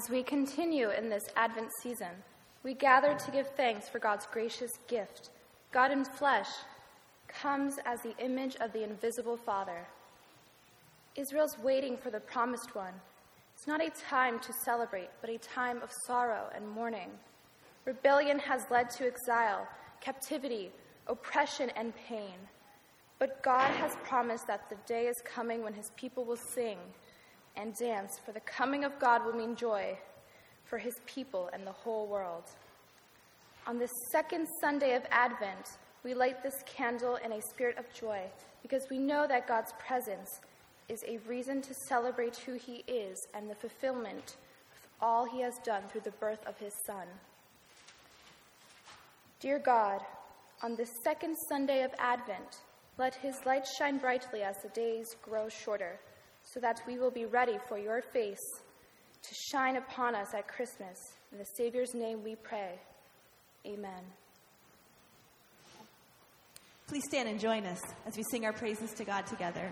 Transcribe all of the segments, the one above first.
As we continue in this Advent season, we gather to give thanks for God's gracious gift. God in flesh comes as the image of the invisible Father. Israel's waiting for the promised one. It's not a time to celebrate, but a time of sorrow and mourning. Rebellion has led to exile, captivity, oppression, and pain. But God has promised that the day is coming when his people will sing and dance, for the coming of God will mean joy for his people and the whole world. On this second Sunday of Advent, we light this candle in a spirit of joy because we know that God's presence is a reason to celebrate who he is and the fulfillment of all he has done through the birth of his Son. Dear God, on this second Sunday of Advent, let his light shine brightly as the days grow shorter, so that we will be ready for your face to shine upon us at Christmas. In the Savior's name we pray. Amen. Please stand and join us as we sing our praises to God together.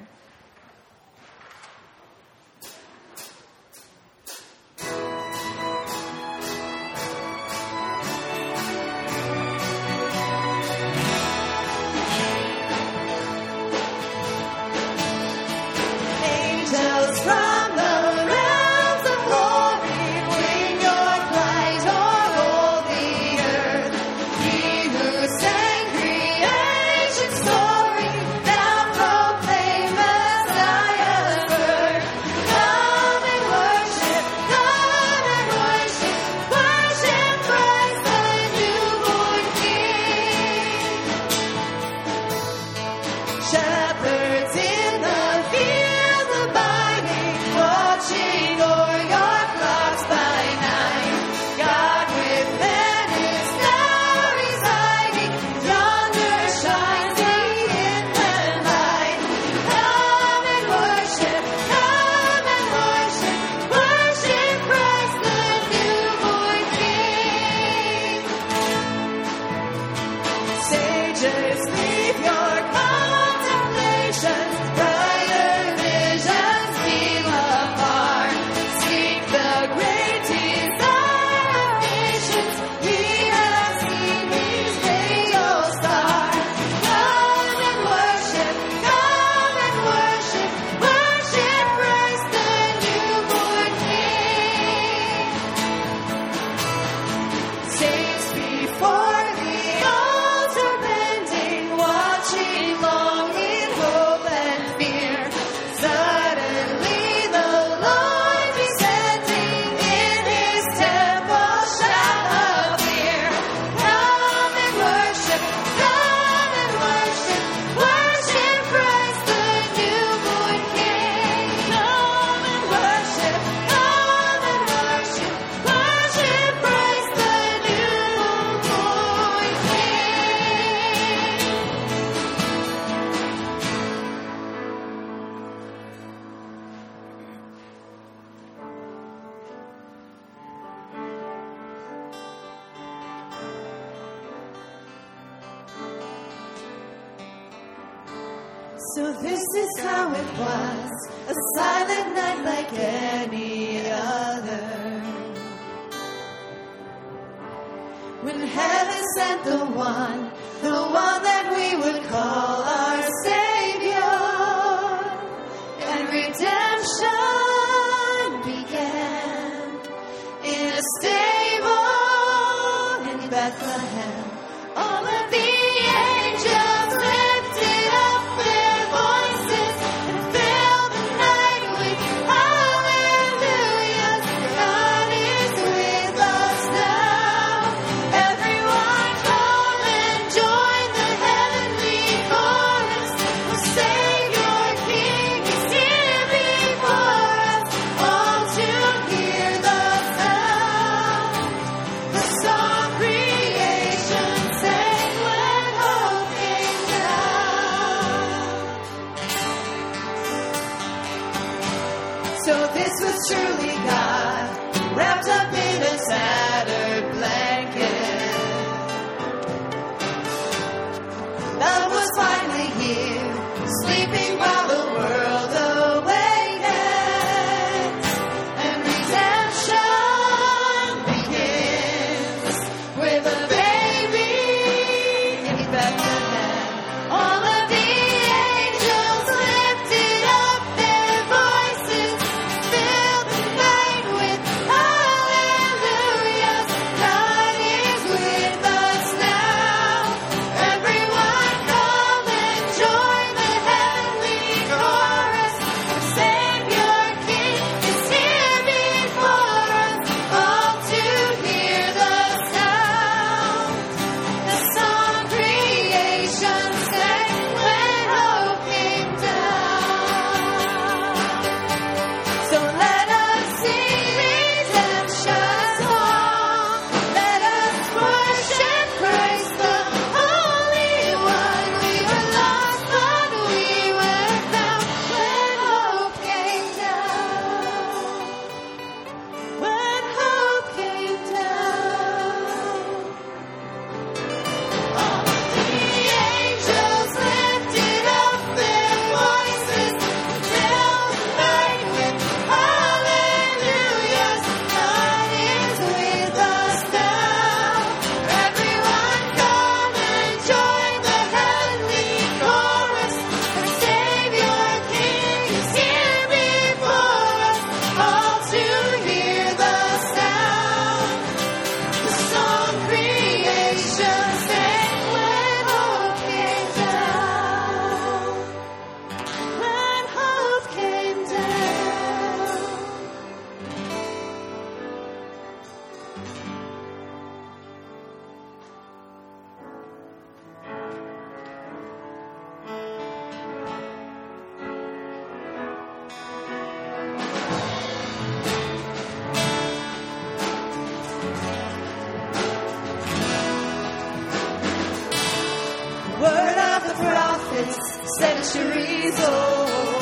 Centuries old.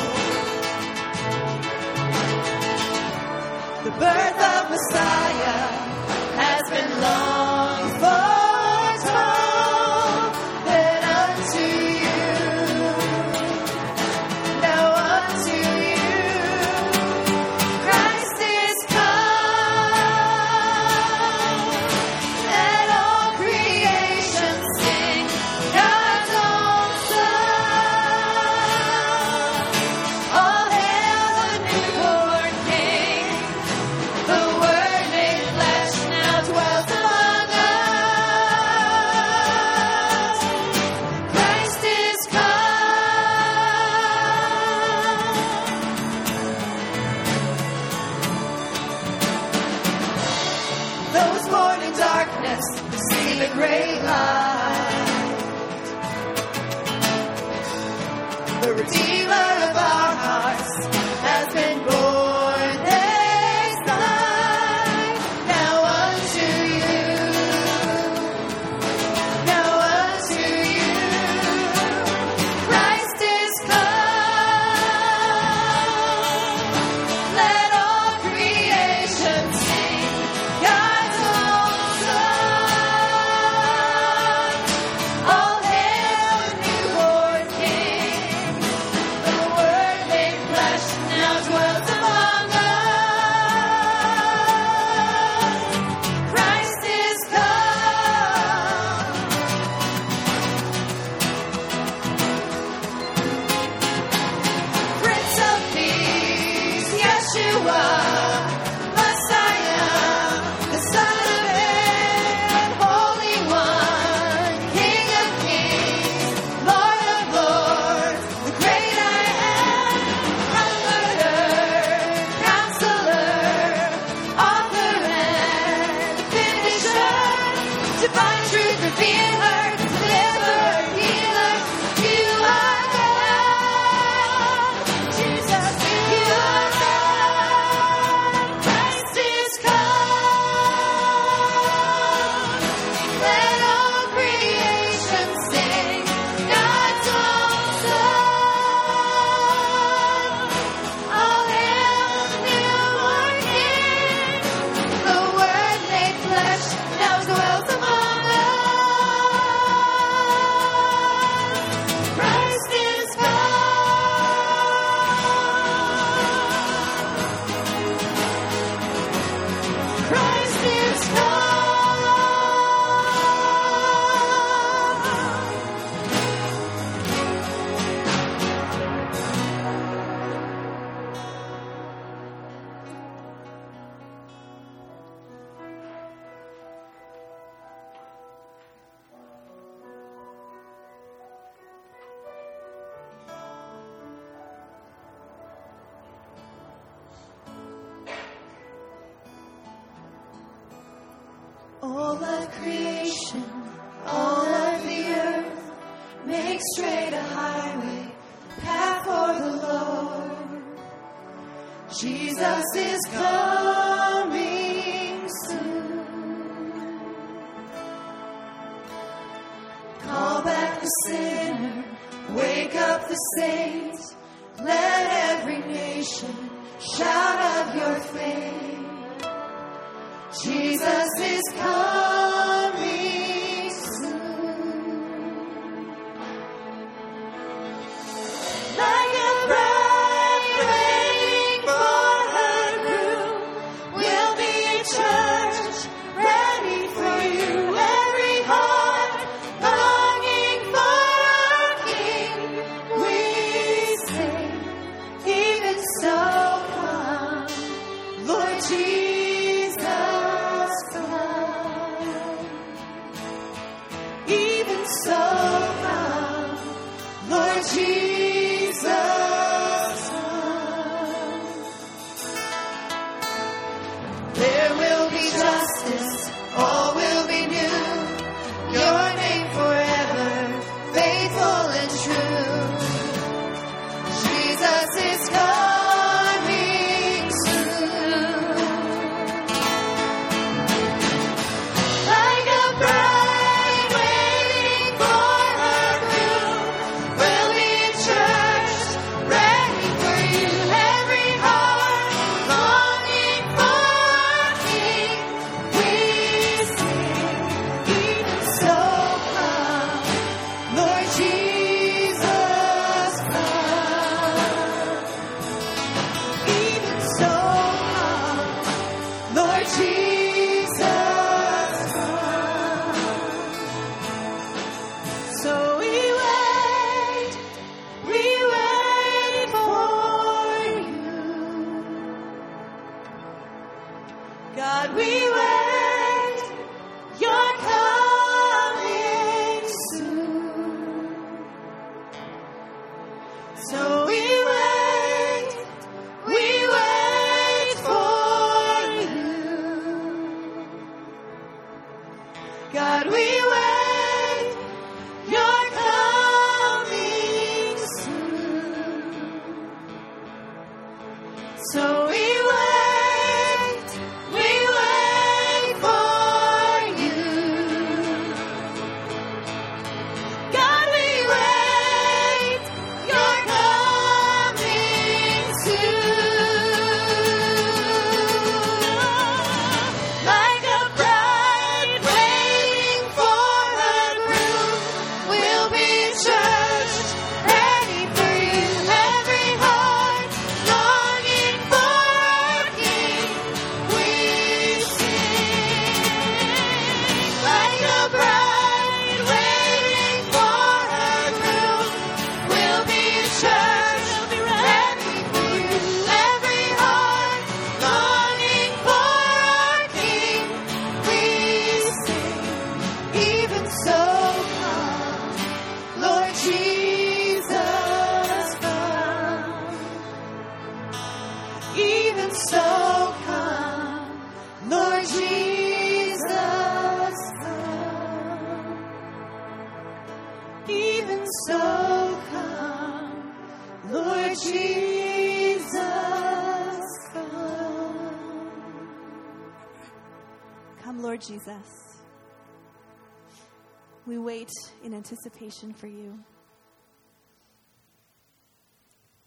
Anticipation for you.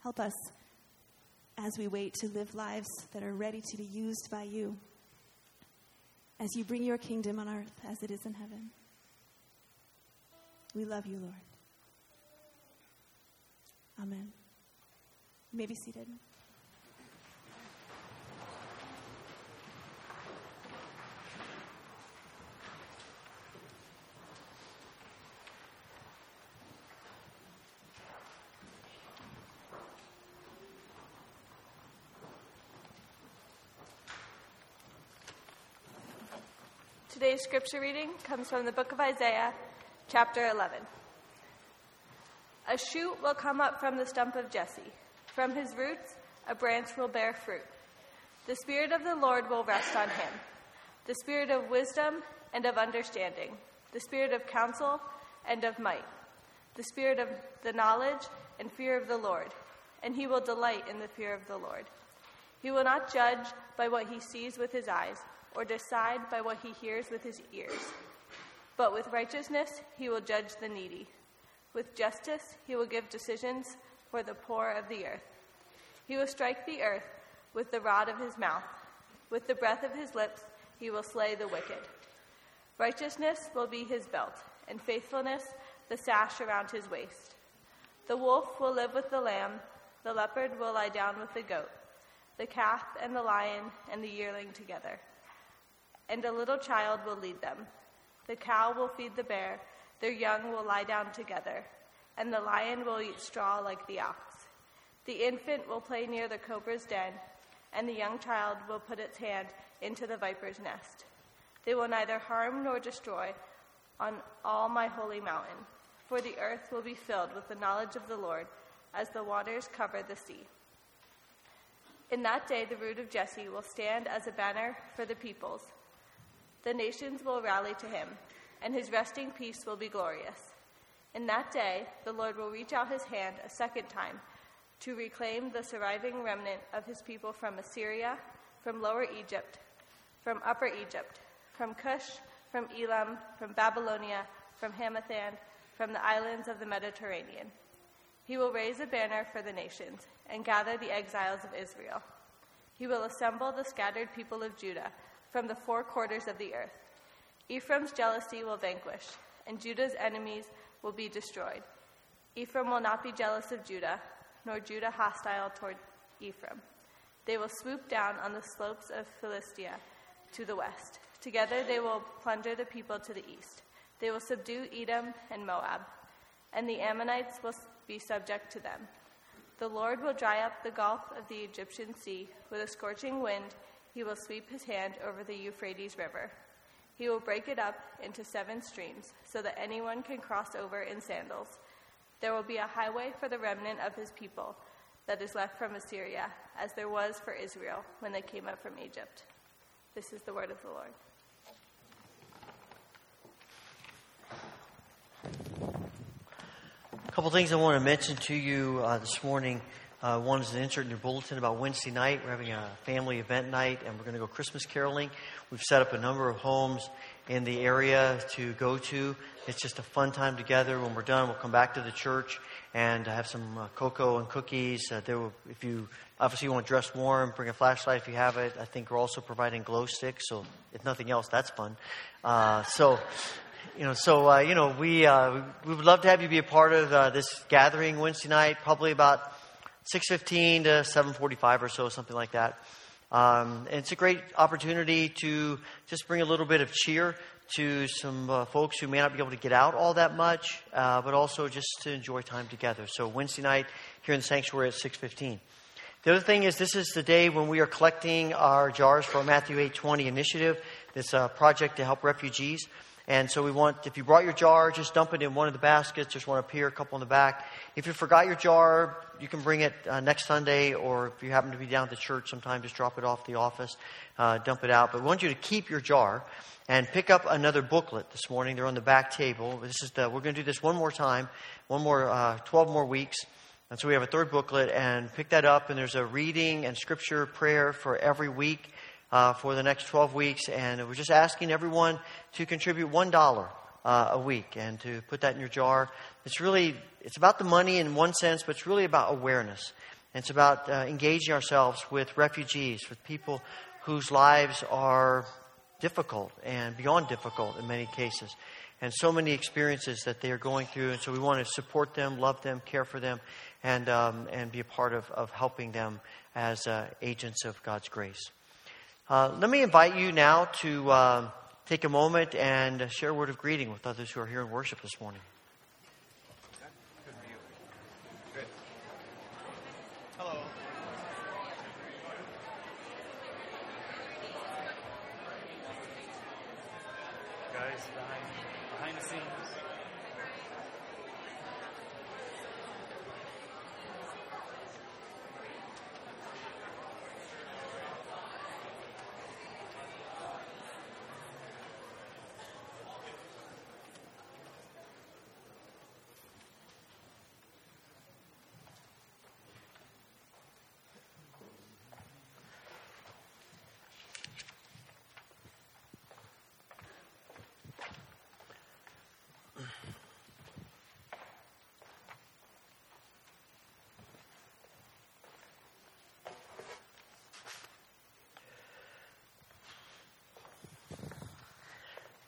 Help us as we wait to live lives that are ready to be used by you as you bring your kingdom on earth as it is in heaven. We love you, Lord. Amen. You may be seated. Today's scripture reading comes from the book of Isaiah, chapter 11. A shoot will come up from the stump of Jesse. From his roots, a branch will bear fruit. The Spirit of the Lord will rest on him the Spirit of wisdom and of understanding, the Spirit of counsel and of might, the Spirit of the knowledge and fear of the Lord, and he will delight in the fear of the Lord. He will not judge by what he sees with his eyes or decide by what he hears with his ears. But with righteousness he will judge the needy. With justice he will give decisions for the poor of the earth. He will strike the earth with the rod of his mouth. With the breath of his lips he will slay the wicked. Righteousness will be his belt, and faithfulness the sash around his waist. The wolf will live with the lamb, the leopard will lie down with the goat, the calf and the lion and the yearling together and a little child will lead them. The cow will feed the bear, their young will lie down together, and the lion will eat straw like the ox. The infant will play near the cobra's den, and the young child will put its hand into the viper's nest. They will neither harm nor destroy on all my holy mountain, for the earth will be filled with the knowledge of the Lord as the waters cover the sea. In that day, the root of Jesse will stand as a banner for the peoples. The nations will rally to him, and his resting peace will be glorious. In that day, the Lord will reach out his hand a second time to reclaim the surviving remnant of his people from Assyria, from Lower Egypt, from Upper Egypt, from Cush, from Elam, from Babylonia, from Hamath, from the islands of the Mediterranean. He will raise a banner for the nations and gather the exiles of Israel. He will assemble the scattered people of Judah from the four quarters of the earth. Ephraim's jealousy will vanquish, and Judah's enemies will be destroyed. Ephraim will not be jealous of Judah, nor Judah hostile toward Ephraim. They will swoop down on the slopes of Philistia to the west. Together they will plunder the people to the east. They will subdue Edom and Moab, and the Ammonites will be subject to them. The Lord will dry up the gulf of the Egyptian sea with a scorching wind he will sweep his hand over the Euphrates River. He will break it up into seven streams so that anyone can cross over in sandals. There will be a highway for the remnant of his people that is left from Assyria, as there was for Israel when they came up from Egypt. This is the word of the Lord. A couple things I want to mention to you uh, this morning. Uh, one is an insert in your bulletin about Wednesday night. We're having a family event night, and we're going to go Christmas caroling. We've set up a number of homes in the area to go to. It's just a fun time together. When we're done, we'll come back to the church and have some uh, cocoa and cookies. Uh, there will, if you obviously you want to dress warm, bring a flashlight if you have it. I think we're also providing glow sticks, so if nothing else, that's fun. Uh, so you know, so uh, you know, we uh, we would love to have you be a part of uh, this gathering Wednesday night. Probably about 6.15 to 7.45 or so, something like that. Um, it's a great opportunity to just bring a little bit of cheer to some uh, folks who may not be able to get out all that much, uh, but also just to enjoy time together. So Wednesday night here in the sanctuary at 6.15. The other thing is this is the day when we are collecting our jars for Matthew 820 initiative. This uh, project to help refugees. And so we want, if you brought your jar, just dump it in one of the baskets. There's one up here, a couple in the back. If you forgot your jar, you can bring it uh, next Sunday, or if you happen to be down at the church sometime, just drop it off the office, uh, dump it out. But we want you to keep your jar and pick up another booklet this morning. They're on the back table. This is the, we're going to do this one more time, one more, uh, 12 more weeks. And so we have a third booklet, and pick that up, and there's a reading and scripture prayer for every week uh, for the next 12 weeks. And we're just asking everyone to contribute $1 uh, a week and to put that in your jar. It's really, it's about the money in one sense, but it's really about awareness. And it's about uh, engaging ourselves with refugees, with people whose lives are difficult and beyond difficult in many cases. And so many experiences that they are going through. And so we want to support them, love them, care for them, and, um, and be a part of, of helping them as uh, agents of God's grace. Uh, let me invite you now to uh, take a moment and share a word of greeting with others who are here in worship this morning. Hello. Guys,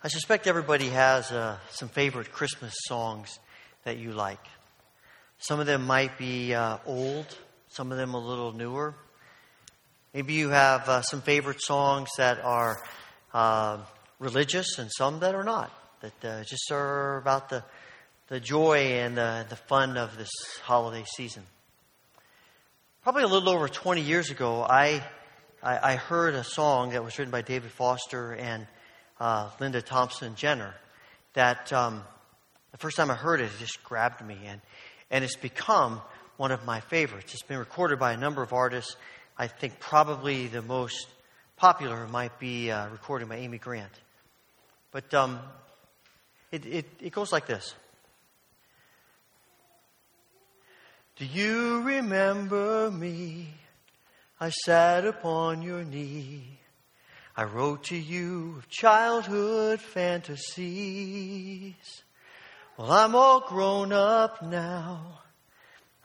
I suspect everybody has uh, some favorite Christmas songs that you like. Some of them might be uh, old, some of them a little newer. Maybe you have uh, some favorite songs that are uh, religious and some that are not, that uh, just are about the, the joy and the, the fun of this holiday season. Probably a little over 20 years ago, I, I, I heard a song that was written by David Foster and uh, Linda Thompson Jenner that um, the first time I heard it, it just grabbed me. And, and it's become one of my favorites. It's been recorded by a number of artists. I think probably the most popular might be uh, recorded by Amy Grant. But um, it, it, it goes like this Do you remember me? I sat upon your knee. I wrote to you of childhood fantasies. Well, I'm all grown up now.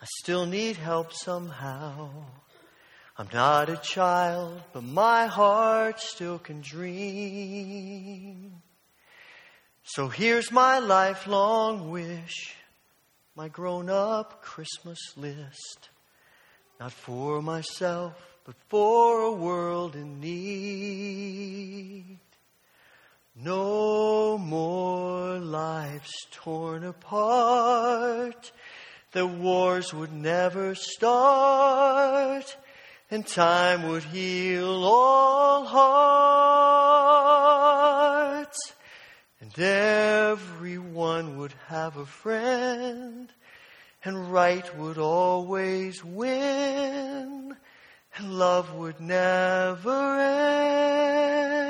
I still need help somehow. I'm not a child, but my heart still can dream. So here's my lifelong wish, my grown up Christmas list. Not for myself, but for a world in need. No more lives torn apart. The wars would never start, and time would heal all hearts, and everyone would have a friend, and right would always win, and love would never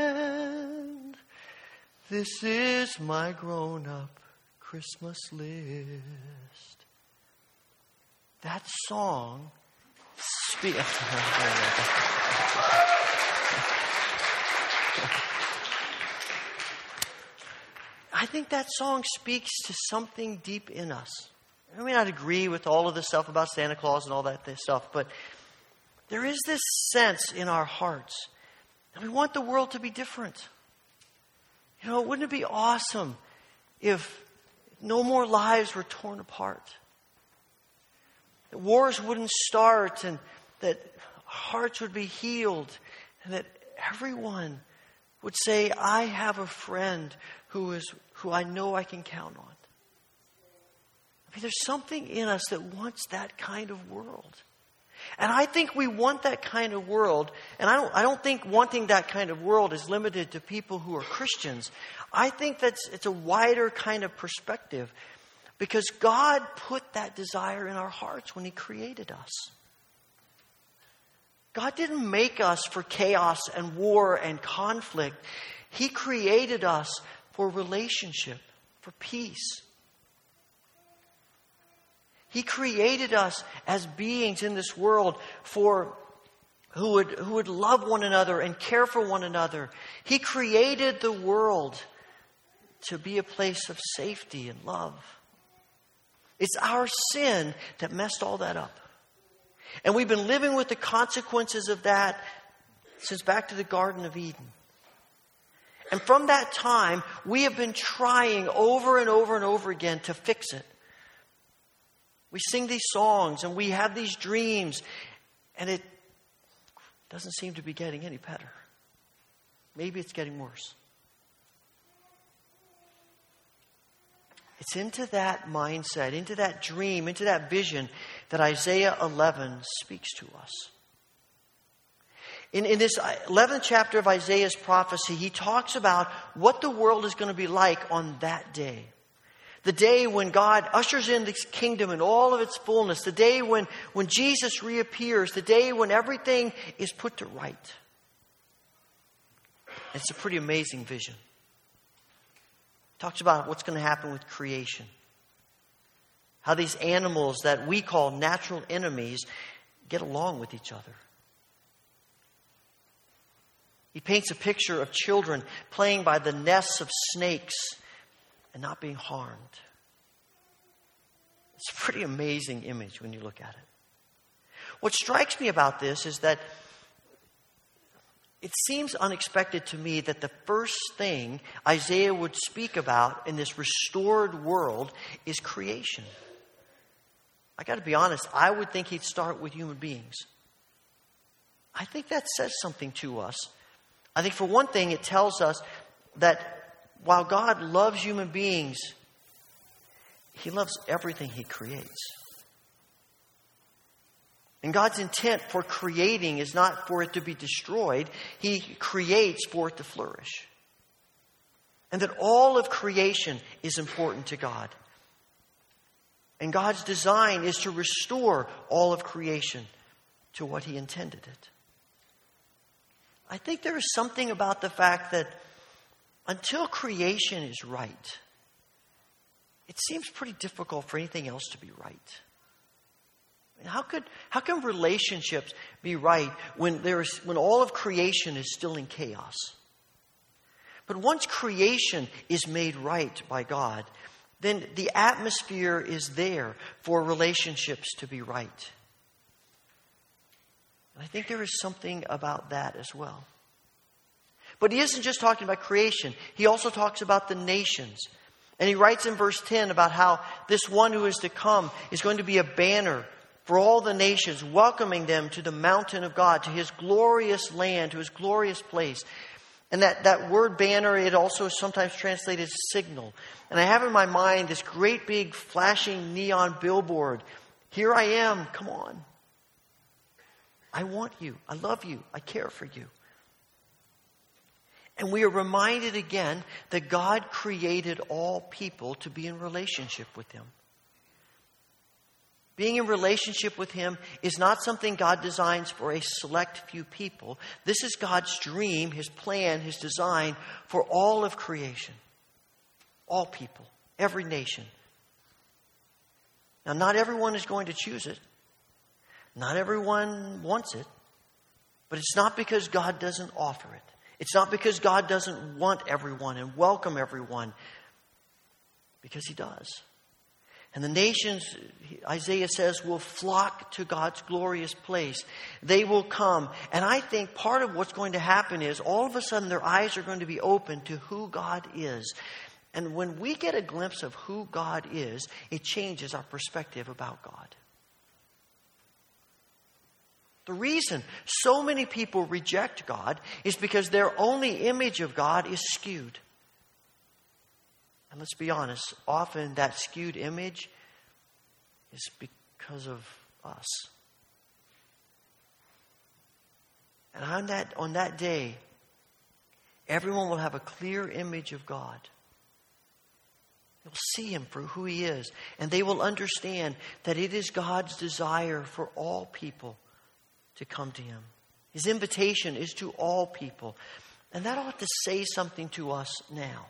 end. This is my grown up Christmas list. That song speaks. I think that song speaks to something deep in us. I may not agree with all of the stuff about Santa Claus and all that stuff, but there is this sense in our hearts that we want the world to be different. You know, wouldn't it be awesome if no more lives were torn apart? That wars wouldn't start and that hearts would be healed and that everyone would say, I have a friend who is who I know I can count on. I mean, there's something in us that wants that kind of world. And I think we want that kind of world. And I don't, I don't think wanting that kind of world is limited to people who are Christians. I think that's it's a wider kind of perspective because God put that desire in our hearts when He created us. God didn't make us for chaos and war and conflict. He created us for relationship, for peace. He created us as beings in this world for who would, who would love one another and care for one another. He created the world to be a place of safety and love. It's our sin that messed all that up. And we've been living with the consequences of that since back to the Garden of Eden. And from that time, we have been trying over and over and over again to fix it. We sing these songs and we have these dreams, and it doesn't seem to be getting any better. Maybe it's getting worse. It's into that mindset, into that dream, into that vision that Isaiah 11 speaks to us. In, in this 11th chapter of Isaiah's prophecy, he talks about what the world is going to be like on that day. The day when God ushers in this kingdom in all of its fullness. The day when, when Jesus reappears. The day when everything is put to right. It's a pretty amazing vision. Talks about what's going to happen with creation. How these animals that we call natural enemies get along with each other. He paints a picture of children playing by the nests of snakes and not being harmed. It's a pretty amazing image when you look at it. What strikes me about this is that it seems unexpected to me that the first thing Isaiah would speak about in this restored world is creation. I got to be honest, I would think he'd start with human beings. I think that says something to us. I think, for one thing, it tells us that while God loves human beings, he loves everything he creates. And God's intent for creating is not for it to be destroyed, He creates for it to flourish. And that all of creation is important to God. And God's design is to restore all of creation to what He intended it. I think there is something about the fact that until creation is right, it seems pretty difficult for anything else to be right. How could how can relationships be right when there's when all of creation is still in chaos? But once creation is made right by God, then the atmosphere is there for relationships to be right. And I think there is something about that as well. But he isn't just talking about creation, he also talks about the nations. And he writes in verse 10 about how this one who is to come is going to be a banner for all the nations, welcoming them to the mountain of God, to his glorious land, to his glorious place. And that, that word banner, it also is sometimes translated signal. And I have in my mind this great big flashing neon billboard. Here I am, come on. I want you. I love you. I care for you. And we are reminded again that God created all people to be in relationship with Him. Being in relationship with Him is not something God designs for a select few people. This is God's dream, His plan, His design for all of creation, all people, every nation. Now, not everyone is going to choose it, not everyone wants it, but it's not because God doesn't offer it. It's not because God doesn't want everyone and welcome everyone, because He does. And the nations, Isaiah says, will flock to God's glorious place. They will come. And I think part of what's going to happen is all of a sudden their eyes are going to be open to who God is. And when we get a glimpse of who God is, it changes our perspective about God. The reason so many people reject God is because their only image of God is skewed. And let's be honest, often that skewed image is because of us. And on that, on that day, everyone will have a clear image of God. They'll see him for who he is, and they will understand that it is God's desire for all people to come to him. His invitation is to all people. And that ought to say something to us now.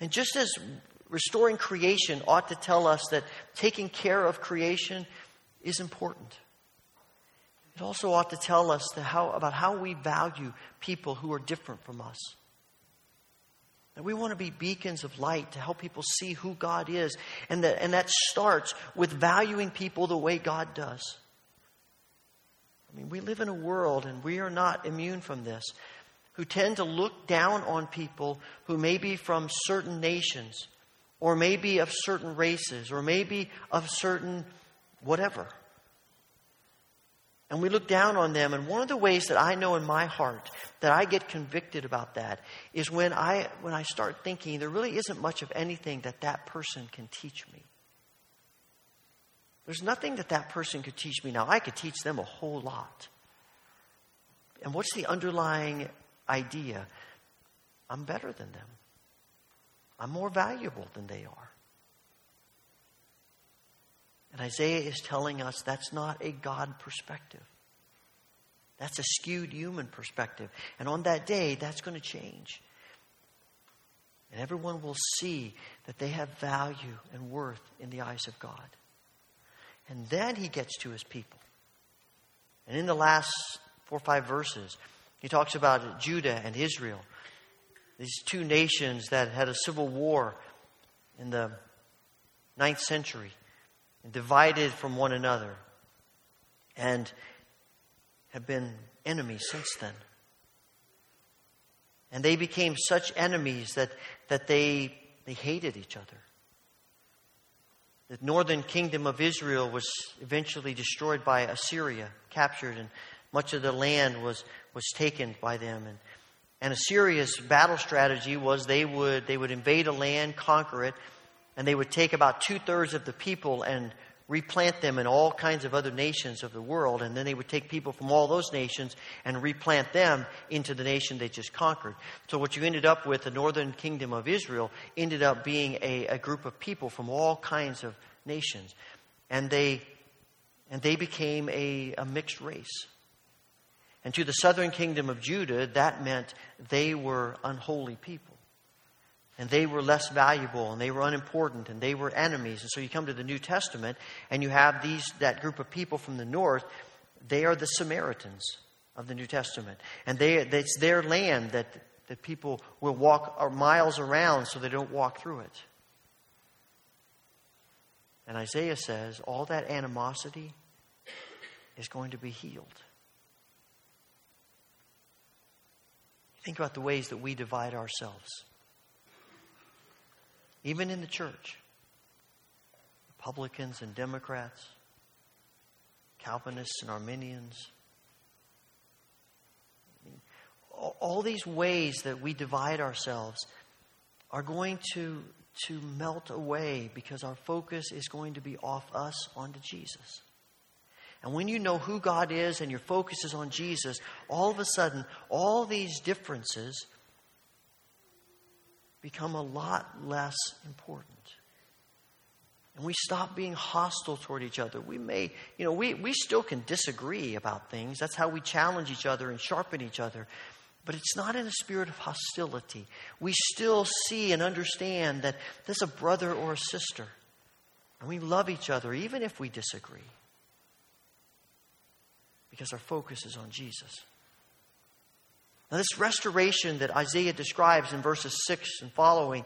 And just as restoring creation ought to tell us that taking care of creation is important, it also ought to tell us how, about how we value people who are different from us. That we want to be beacons of light to help people see who God is. And that, and that starts with valuing people the way God does. I mean, we live in a world, and we are not immune from this, who tend to look down on people who may be from certain nations, or maybe of certain races, or maybe of certain whatever. And we look down on them. And one of the ways that I know in my heart that I get convicted about that is when I, when I start thinking there really isn't much of anything that that person can teach me. There's nothing that that person could teach me now. I could teach them a whole lot. And what's the underlying idea? I'm better than them. I'm more valuable than they are. And Isaiah is telling us that's not a God perspective. That's a skewed human perspective. And on that day, that's going to change. And everyone will see that they have value and worth in the eyes of God. And then he gets to his people. And in the last four or five verses, he talks about Judah and Israel, these two nations that had a civil war in the ninth century and divided from one another and have been enemies since then. And they became such enemies that, that they, they hated each other. The northern kingdom of Israel was eventually destroyed by Assyria, captured, and much of the land was, was taken by them. And, and Assyria's battle strategy was they would, they would invade a land, conquer it, and they would take about two thirds of the people and replant them in all kinds of other nations of the world, and then they would take people from all those nations and replant them into the nation they just conquered. So, what you ended up with, the northern kingdom of Israel, ended up being a, a group of people from all kinds of nations. And they, and they became a, a mixed race. And to the southern kingdom of Judah, that meant they were unholy people and they were less valuable and they were unimportant and they were enemies. And so you come to the New Testament and you have these that group of people from the north. They are the Samaritans of the New Testament, and they it's their land that that people will walk uh, miles around so they don't walk through it. And Isaiah says all that animosity is going to be healed. Think about the ways that we divide ourselves even in the church. Republicans and Democrats, Calvinists and Arminians. all these ways that we divide ourselves are going to, to melt away because our focus is going to be off us onto Jesus. And when you know who God is and your focus is on Jesus, all of a sudden, all these differences become a lot less important. And we stop being hostile toward each other. We may, you know, we, we still can disagree about things. That's how we challenge each other and sharpen each other. But it's not in a spirit of hostility. We still see and understand that there's a brother or a sister. And we love each other even if we disagree. Because our focus is on Jesus. Now, this restoration that Isaiah describes in verses 6 and following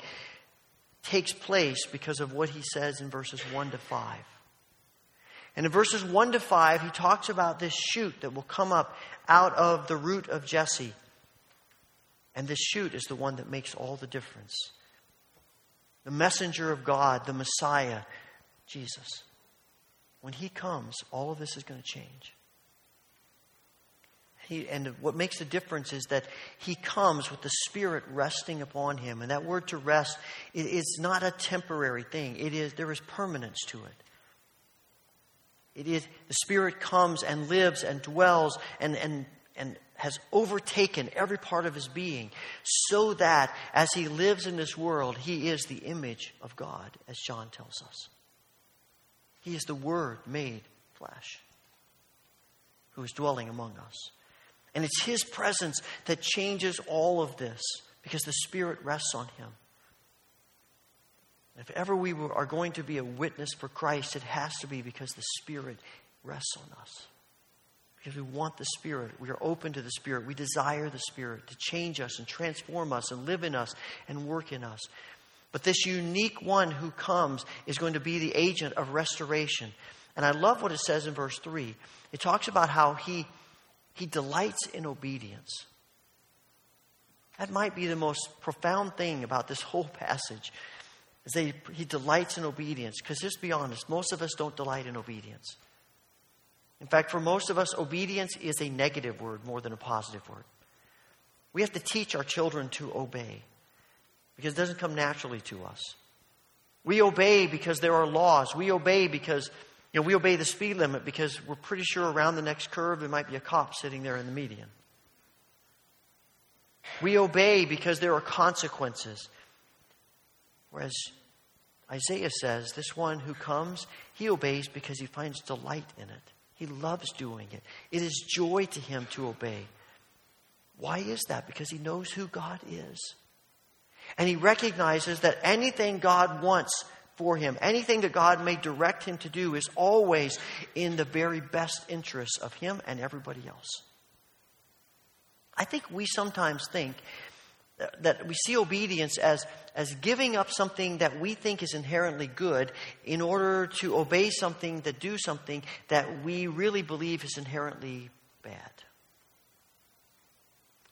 takes place because of what he says in verses 1 to 5. And in verses 1 to 5, he talks about this shoot that will come up out of the root of Jesse. And this shoot is the one that makes all the difference. The messenger of God, the Messiah, Jesus. When he comes, all of this is going to change. He, and what makes the difference is that he comes with the Spirit resting upon him. And that word to rest is not a temporary thing, it is, there is permanence to it. It is the Spirit comes and lives and dwells and, and, and has overtaken every part of his being, so that as he lives in this world, he is the image of God, as John tells us. He is the Word made flesh who is dwelling among us. And it's his presence that changes all of this because the Spirit rests on him. If ever we are going to be a witness for Christ, it has to be because the Spirit rests on us. Because we want the Spirit. We are open to the Spirit. We desire the Spirit to change us and transform us and live in us and work in us. But this unique one who comes is going to be the agent of restoration. And I love what it says in verse 3. It talks about how he, he delights in obedience. That might be the most profound thing about this whole passage. Is that he, delights in obedience. Because just be honest, most of us don't delight in obedience. In fact, for most of us, obedience is a negative word more than a positive word. We have to teach our children to obey because it doesn't come naturally to us. We obey because there are laws. We obey because, know, we obey the speed limit because we're pretty sure around the next curve there might be a cop sitting there in the median. We obey because there are consequences. Whereas Isaiah says, this one who comes, he obeys because he finds delight in it. He loves doing it. It is joy to him to obey. Why is that? Because he knows who God is. And he recognizes that anything God wants for him, anything that God may direct him to do, is always in the very best interests of him and everybody else. I think we sometimes think that we see obedience as, as giving up something that we think is inherently good in order to obey something, that do something that we really believe is inherently bad.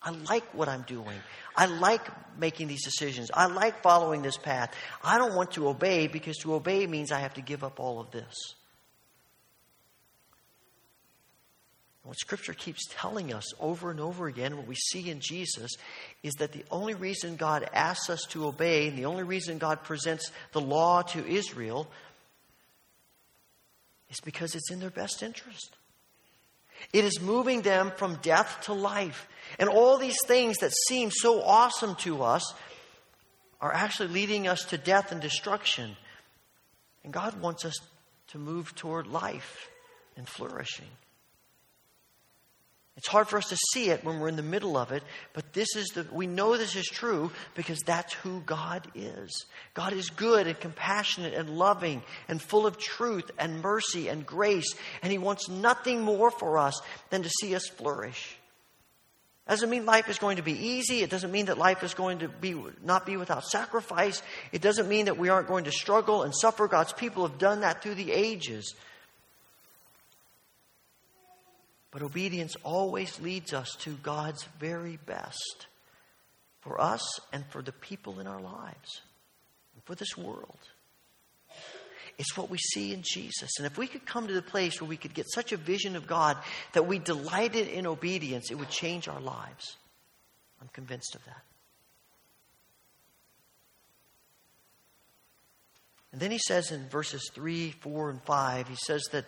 I like what I'm doing. I like making these decisions. I like following this path. I don't want to obey because to obey means I have to give up all of this. What Scripture keeps telling us over and over again, what we see in Jesus, is that the only reason God asks us to obey, and the only reason God presents the law to Israel, is because it's in their best interest. It is moving them from death to life. And all these things that seem so awesome to us are actually leading us to death and destruction. And God wants us to move toward life and flourishing. It's hard for us to see it when we're in the middle of it, but this is the we know this is true because that's who God is. God is good and compassionate and loving and full of truth and mercy and grace, and he wants nothing more for us than to see us flourish. Doesn't mean life is going to be easy. It doesn't mean that life is going to be not be without sacrifice. It doesn't mean that we aren't going to struggle and suffer. God's people have done that through the ages. But obedience always leads us to God's very best for us and for the people in our lives, and for this world. It's what we see in Jesus. And if we could come to the place where we could get such a vision of God that we delighted in obedience, it would change our lives. I'm convinced of that. And then he says in verses 3, 4, and 5, he says that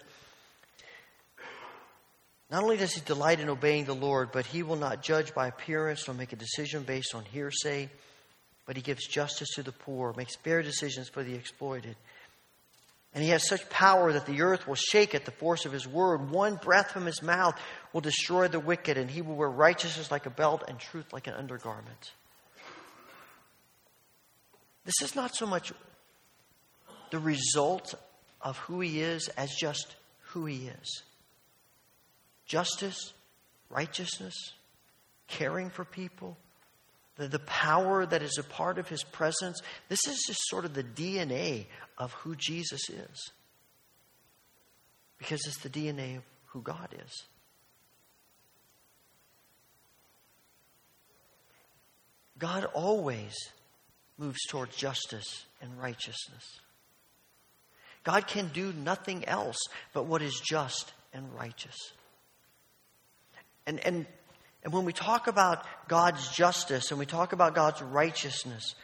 not only does he delight in obeying the Lord, but he will not judge by appearance nor make a decision based on hearsay, but he gives justice to the poor, makes fair decisions for the exploited. And he has such power that the earth will shake at the force of his word. One breath from his mouth will destroy the wicked, and he will wear righteousness like a belt and truth like an undergarment. This is not so much the result of who he is as just who he is justice, righteousness, caring for people, the, the power that is a part of his presence. This is just sort of the DNA of who Jesus is. Because it's the DNA of who God is. God always moves towards justice and righteousness. God can do nothing else but what is just and righteous. And, and, and when we talk about God's justice and we talk about God's righteousness,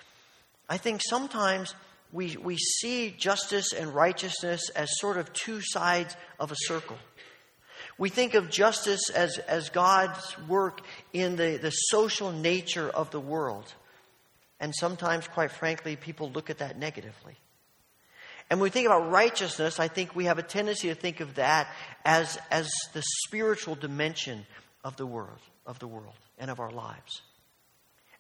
I think sometimes we, we see justice and righteousness as sort of two sides of a circle. We think of justice as, as God's work in the, the social nature of the world. And sometimes, quite frankly, people look at that negatively. And when we think about righteousness, I think we have a tendency to think of that as, as the spiritual dimension of the world, of the world and of our lives.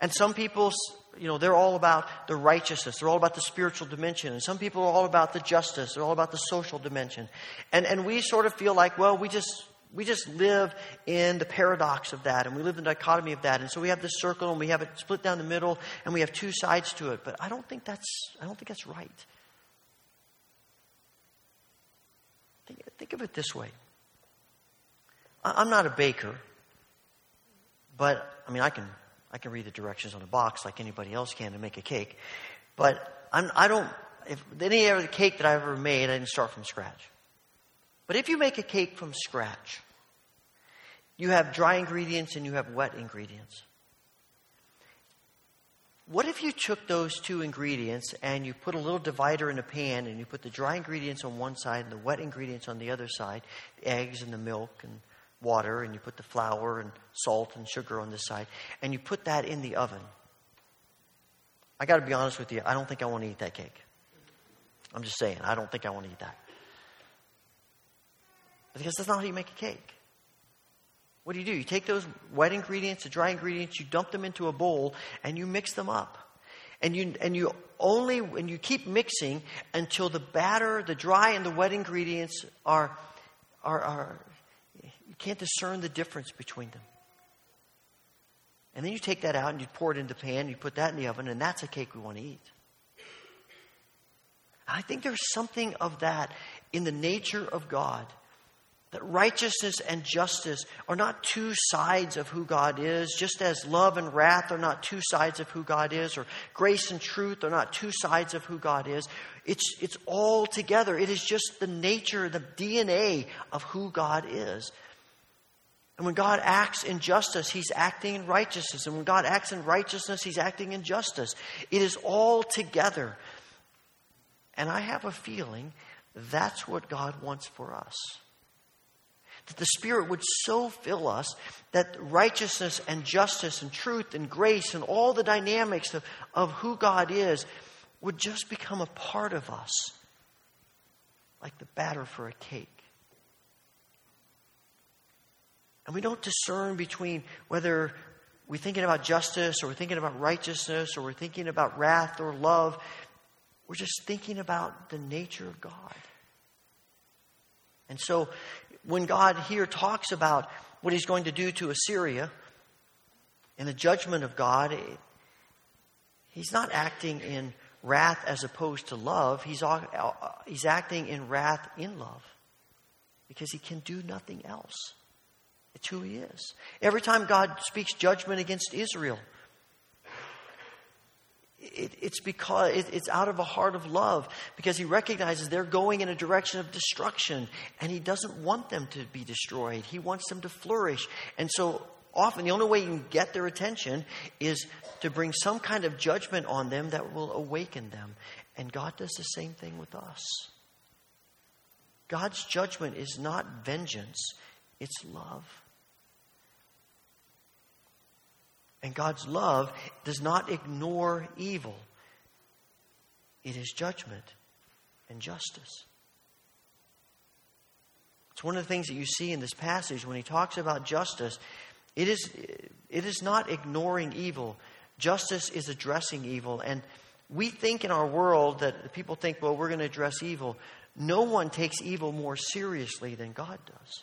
And some people, you know, they're all about the righteousness. They're all about the spiritual dimension. And some people are all about the justice. They're all about the social dimension. And, and we sort of feel like, well, we just, we just live in the paradox of that. And we live in the dichotomy of that. And so we have this circle and we have it split down the middle and we have two sides to it. But I don't think that's, I don't think that's right. Think, think of it this way. I'm not a baker, but I mean, I can I can read the directions on a box like anybody else can to make a cake. But I'm, I don't, if any other cake that I've ever made, I didn't start from scratch. But if you make a cake from scratch, you have dry ingredients and you have wet ingredients. What if you took those two ingredients and you put a little divider in a pan and you put the dry ingredients on one side and the wet ingredients on the other side, the eggs and the milk and water and you put the flour and salt and sugar on this side, and you put that in the oven. I got to be honest with you, I don't think I want to eat that cake. I'm just saying, I don't think I want to eat that. Because that's not how you make a cake. What do you do? You take those wet ingredients, the dry ingredients, you dump them into a bowl, and you mix them up. And you, and you only, and you keep mixing until the batter, the dry and the wet ingredients are, are, are you can't discern the difference between them. And then you take that out and you pour it into the pan, you put that in the oven, and that's a cake we want to eat. I think there's something of that in the nature of God. That righteousness and justice are not two sides of who God is, just as love and wrath are not two sides of who God is, or grace and truth are not two sides of who God is. It's, it's all together. It is just the nature, the DNA of who God is. And when God acts in justice, He's acting in righteousness. And when God acts in righteousness, He's acting in justice. It is all together. And I have a feeling that's what God wants for us. That the Spirit would so fill us that righteousness and justice and truth and grace and all the dynamics of, of who God is would just become a part of us, like the batter for a cake. And we don't discern between whether we're thinking about justice or we're thinking about righteousness or we're thinking about wrath or love. We're just thinking about the nature of God. And so when God here talks about what he's going to do to Assyria and the judgment of God, he's not acting in wrath as opposed to love. He's, he's acting in wrath in love because he can do nothing else. It's who He is. Every time God speaks judgment against Israel, it, it's because it, it's out of a heart of love because he recognizes they're going in a direction of destruction and he doesn't want them to be destroyed. He wants them to flourish. And so often the only way you can get their attention is to bring some kind of judgment on them that will awaken them. And god does the same thing with us. God's judgment is not vengeance it's love And God's love does not ignore evil, it is judgment and justice. It's one of the things that you see in this passage when he talks about justice. It is, it is not ignoring evil, justice is addressing evil. And we think in our world that people think, well, we're going to address evil. No one takes evil more seriously than God does.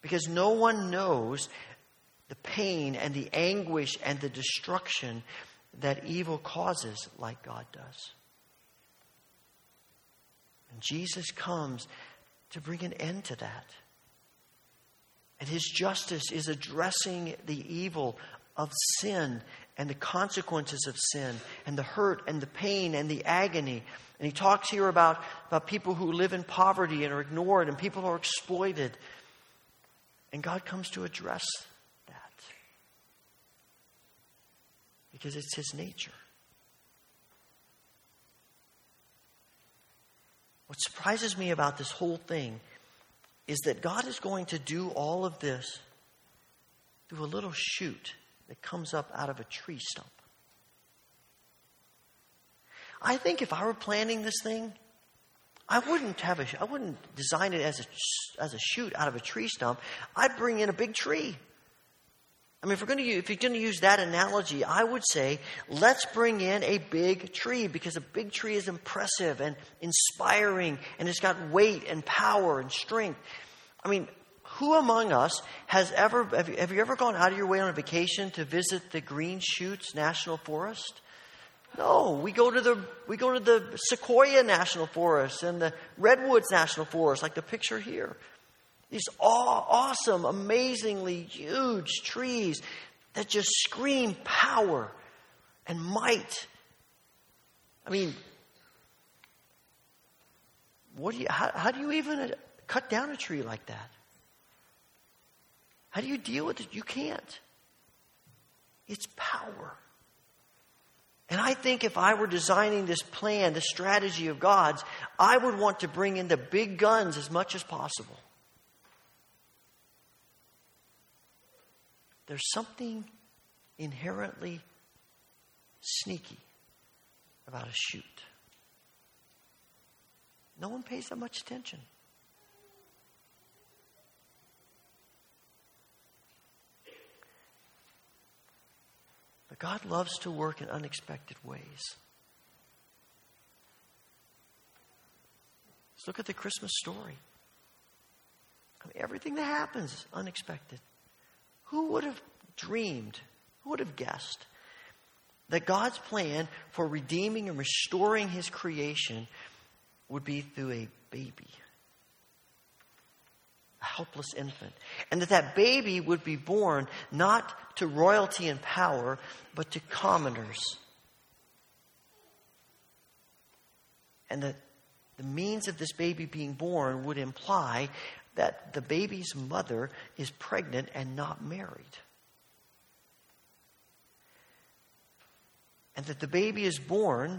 Because no one knows the pain and the anguish and the destruction that evil causes like God does. And Jesus comes to bring an end to that. And his justice is addressing the evil of sin and the consequences of sin and the hurt and the pain and the agony. And he talks here about, about people who live in poverty and are ignored and people who are exploited. And God comes to address because it's his nature. What surprises me about this whole thing is that God is going to do all of this through a little shoot that comes up out of a tree stump. I think if I were planning this thing, I wouldn't have a, I wouldn't design it as a, as a shoot out of a tree stump. I'd bring in a big tree. I mean, if we're going to use, if you're going to use that analogy, I would say let's bring in a big tree because a big tree is impressive and inspiring and it's got weight and power and strength. I mean, who among us has ever have you, have you ever gone out of your way on a vacation to visit the Green Chutes National Forest? No, we go to the we go to the Sequoia National Forest and the Redwoods National Forest, like the picture here. These aw- awesome, amazingly huge trees that just scream power and might. I mean, what do you? How, how do you even cut down a tree like that? How do you deal with it? You can't. It's power. And I think if I were designing this plan, the strategy of God's, I would want to bring in the big guns as much as possible. There's something inherently sneaky about a shoot. No one pays that much attention. But God loves to work in unexpected ways. Let's look at the Christmas story. I mean, everything that happens is unexpected. Who would have dreamed, who would have guessed that God's plan for redeeming and restoring his creation would be through a baby? A helpless infant. And that that baby would be born not to royalty and power, but to commoners. And that the means of this baby being born would imply that the baby's mother is pregnant and not married. And that the baby is born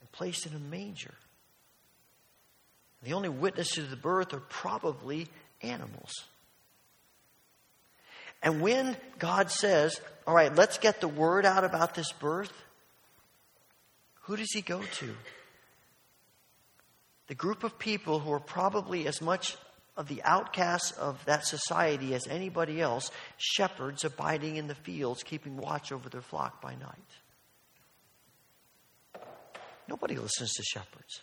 and placed in a manger. The only witnesses to the birth are probably animals. And when God says, All right, let's get the word out about this birth, who does he go to? The group of people who are probably as much of the outcasts of that society as anybody else, shepherds abiding in the fields, keeping watch over their flock by night. Nobody listens to shepherds.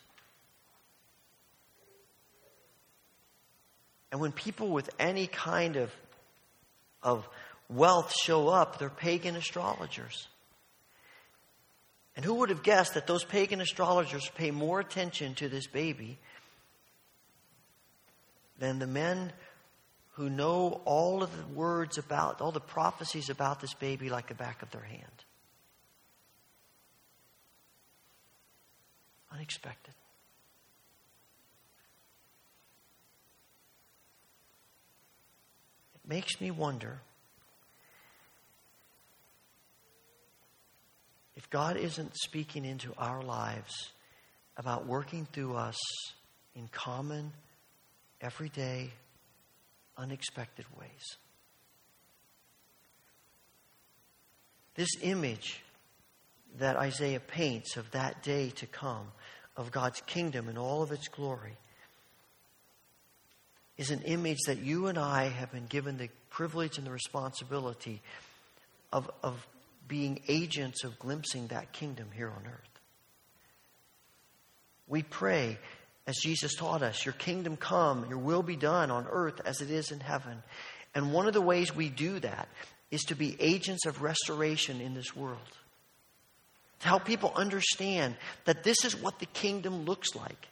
And when people with any kind of, of wealth show up, they're pagan astrologers. And who would have guessed that those pagan astrologers pay more attention to this baby than the men who know all of the words about, all the prophecies about this baby like the back of their hand? Unexpected. It makes me wonder God isn't speaking into our lives about working through us in common, everyday, unexpected ways. This image that Isaiah paints of that day to come, of God's kingdom and all of its glory, is an image that you and I have been given the privilege and the responsibility of, of being agents of glimpsing that kingdom here on earth. We pray, as Jesus taught us, Your kingdom come, Your will be done on earth as it is in heaven. And one of the ways we do that is to be agents of restoration in this world. To help people understand that this is what the kingdom looks like.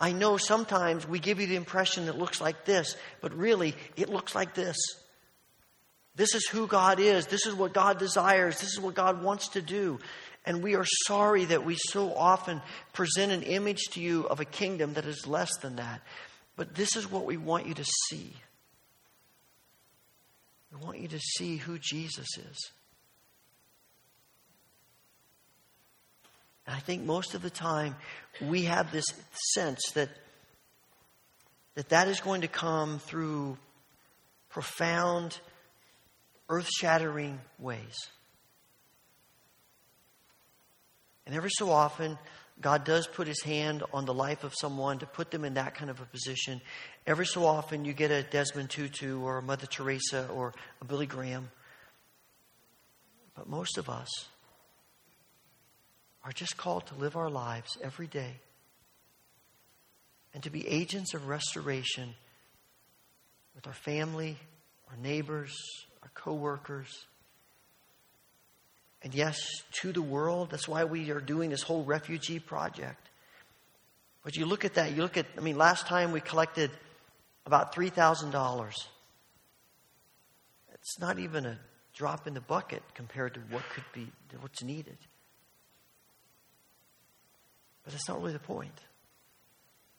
I know sometimes we give you the impression it looks like this, but really it looks like this. This is who God is. This is what God desires. This is what God wants to do. And we are sorry that we so often present an image to you of a kingdom that is less than that. But this is what we want you to see. We want you to see who Jesus is. And I think most of the time we have this sense that that that is going to come through profound, earth shattering ways. And every so often, God does put his hand on the life of someone to put them in that kind of a position. Every so often, you get a Desmond Tutu or a Mother Teresa or a Billy Graham. But most of us are just called to live our lives every day and to be agents of restoration with our family, our neighbors, our coworkers, and yes, to the world. That's why we are doing this whole refugee project. But you look at that, you look at, I mean, last time we collected about $3,000. It's not even a drop in the bucket compared to what could be, what's needed. But that's not really the point.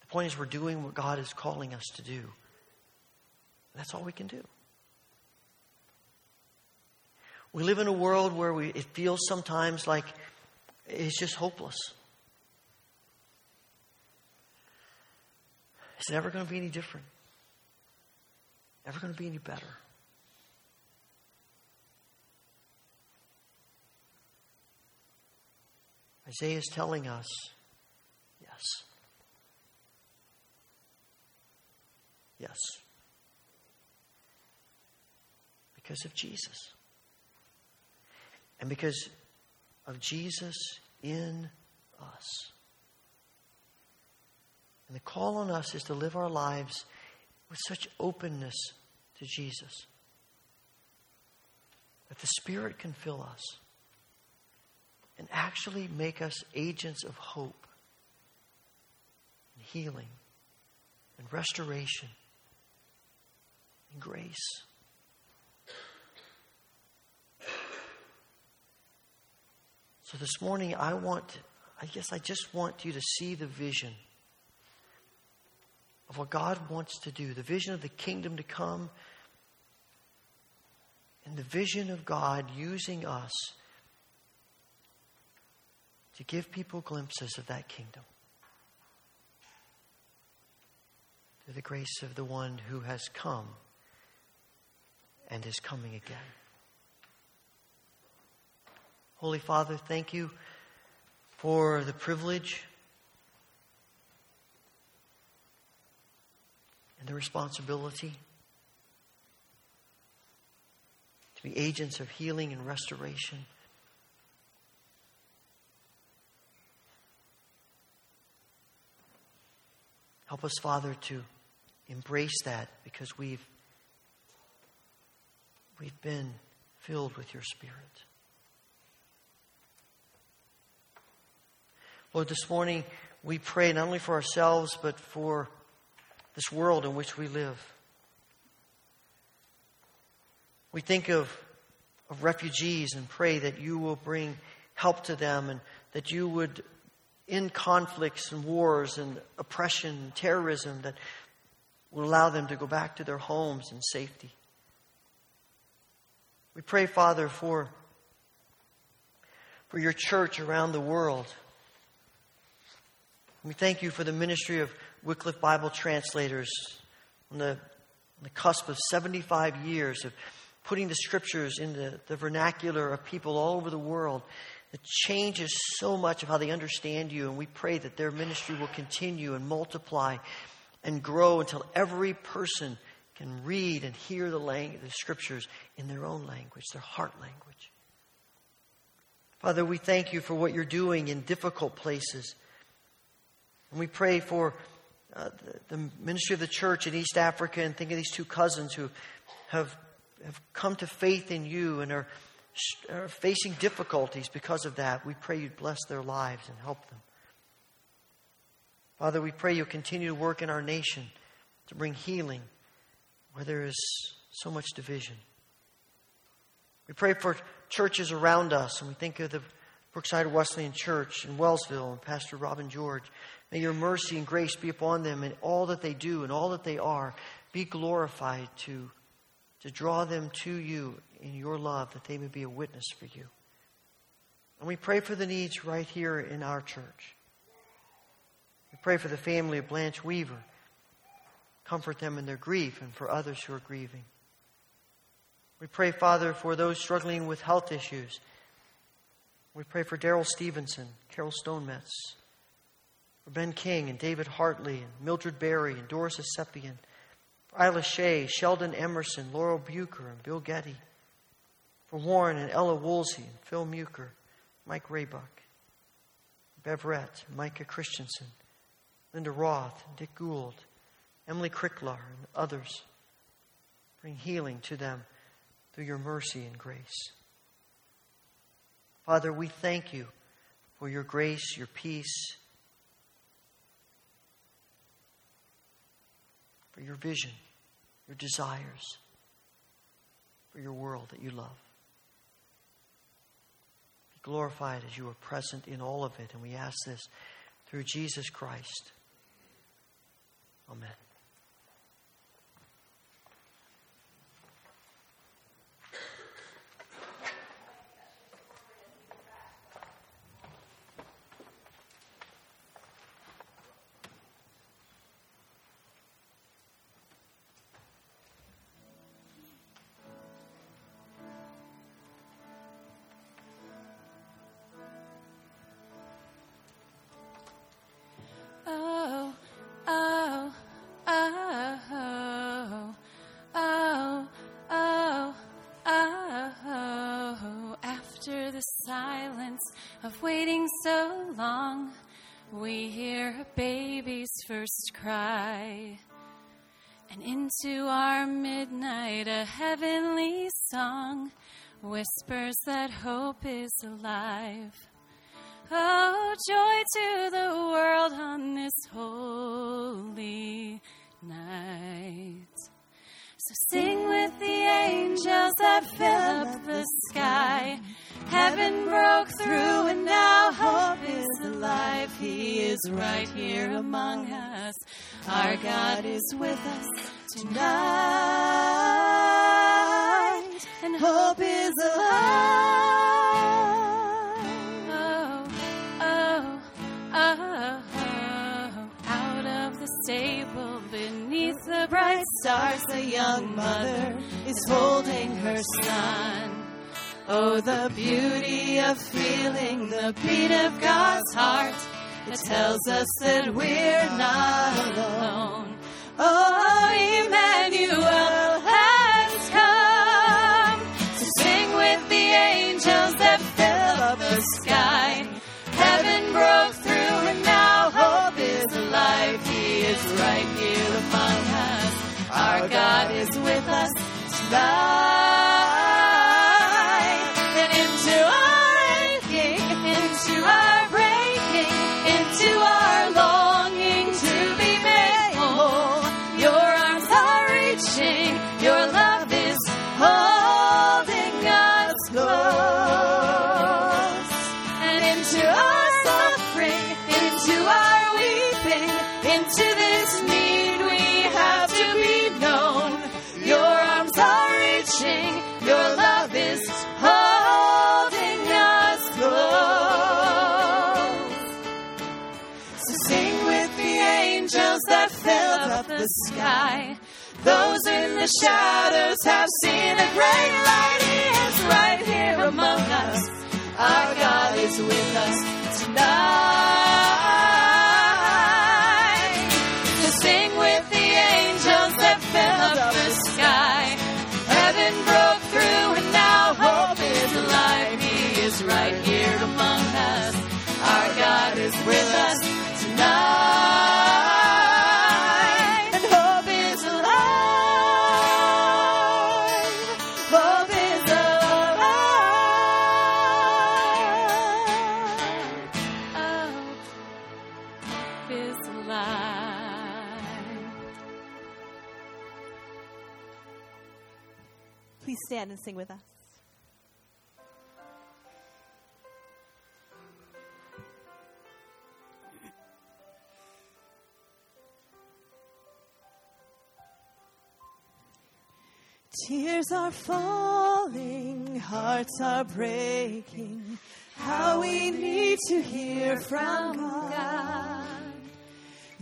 The point is we're doing what God is calling us to do. That's all we can do. We live in a world where we, it feels sometimes like it's just hopeless. It's never going to be any different. Never going to be any better. Isaiah is telling us yes. Yes. Because of Jesus. And because of Jesus in us. And the call on us is to live our lives with such openness to Jesus that the Spirit can fill us and actually make us agents of hope and healing and restoration and grace. So this morning, I want, I guess I just want you to see the vision of what God wants to do, the vision of the kingdom to come, and the vision of God using us to give people glimpses of that kingdom. Through the grace of the one who has come and is coming again. Holy Father, thank you for the privilege and the responsibility to be agents of healing and restoration. Help us, Father, to embrace that because we've, we've been filled with your Spirit. Lord, this morning we pray not only for ourselves, but for this world in which we live. We think of, of refugees and pray that you will bring help to them and that you would end conflicts and wars and oppression and terrorism that will allow them to go back to their homes in safety. We pray, Father, for, for your church around the world. We thank you for the ministry of Wycliffe Bible translators on the, on the cusp of 75 years of putting the scriptures into the vernacular of people all over the world. It changes so much of how they understand you, and we pray that their ministry will continue and multiply and grow until every person can read and hear the, language, the scriptures in their own language, their heart language. Father, we thank you for what you're doing in difficult places. And we pray for uh, the, the, ministry of the church in East Africa and think of these two cousins who have, have come to faith in you and are, are facing difficulties because of that. We pray you'd bless their lives and help them. Father, we pray you'll continue to work in our nation to bring healing where there is so much division. We pray for churches around us, and we think of the Brookside Wesleyan Church in Wellsville and Pastor Robin George. May your mercy and grace be upon them and all that they do and all that they are be glorified to, to draw them to you in your love that they may be a witness for you. And we pray for the needs right here in our church. We pray for the family of Blanche Weaver. comfort them in their grief and for others who are grieving. We pray, Father, for those struggling with health issues. We pray for Daryl Stevenson, Carol Stonemetz, for Ben King and David Hartley and Mildred Berry and Doris Esepian, Isla Shea, Sheldon Emerson, Laurel Bucher, and Bill Getty, for Warren and Ella Woolsey and Phil Muker, Mike Raybuck, Beverett, Micah Christensen, Linda Roth, Dick Gould, Emily Cricklar, and others. Bring healing to them through your mercy and grace. Father, we thank you for your grace, your peace, for your vision, your desires, for your world that you love. Be glorified as you are present in all of it, and we ask this through Jesus Christ. Amen. Whispers that hope is alive. Oh, joy to the world on this holy night. So sing with the angels that fill up the sky. Heaven broke through and now hope is alive. He is right here among us. Our God is with us tonight. Hope is alive. Oh, oh, oh, oh. Out of the stable beneath the bright stars, a young mother is holding her son. Oh, the beauty of feeling the beat of God's heart. It tells us that we're not alone. Oh, Emmanuel God is with us tonight. The sky. Those in the shadows have seen a great light. He is right here among us. Our God is with us tonight. And sing with us. Tears are falling, hearts are breaking. How we need to hear from God.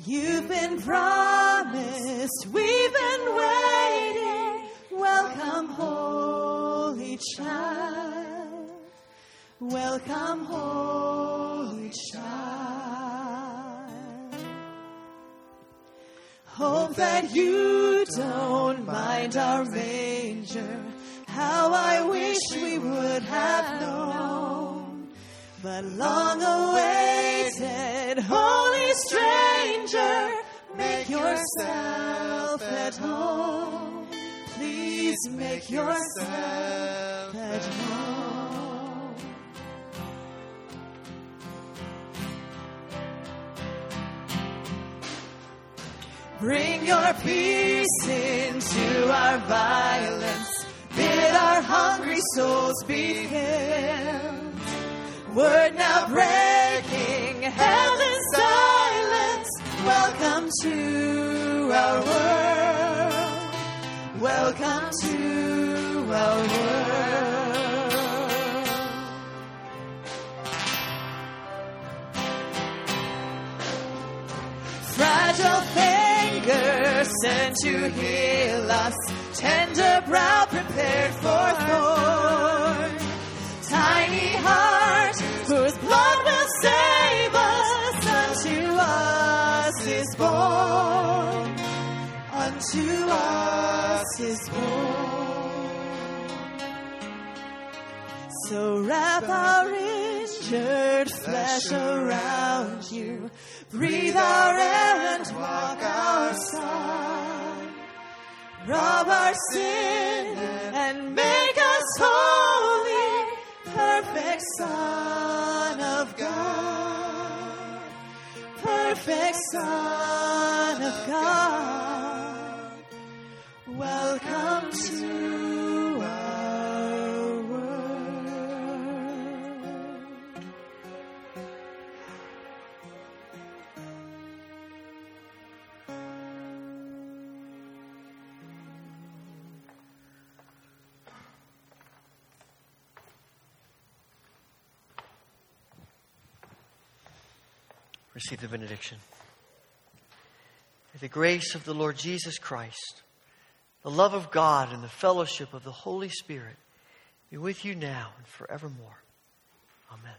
You've been promised promised. We've been waiting. Welcome, Holy Child. Welcome, Holy Child. Hope that you don't mind our manger. How I wish we would have known. But long awaited, holy stranger, make yourself at home. Please make yourself at home. Bring your peace into our violence. Bid our hungry souls be filled. Word now breaking, in silence. Welcome to our world. Welcome to our world. Fragile fingers sent to heal us, tender brow prepared for thorn. Tiny heart whose blood will save us, unto us is born. Unto us is born. So wrap our injured flesh around you. Breathe our air and walk our side. Rob our sin and make us holy. Perfect Son of God. Perfect Son of God. Receive the benediction. May the grace of the Lord Jesus Christ, the love of God, and the fellowship of the Holy Spirit be with you now and forevermore. Amen.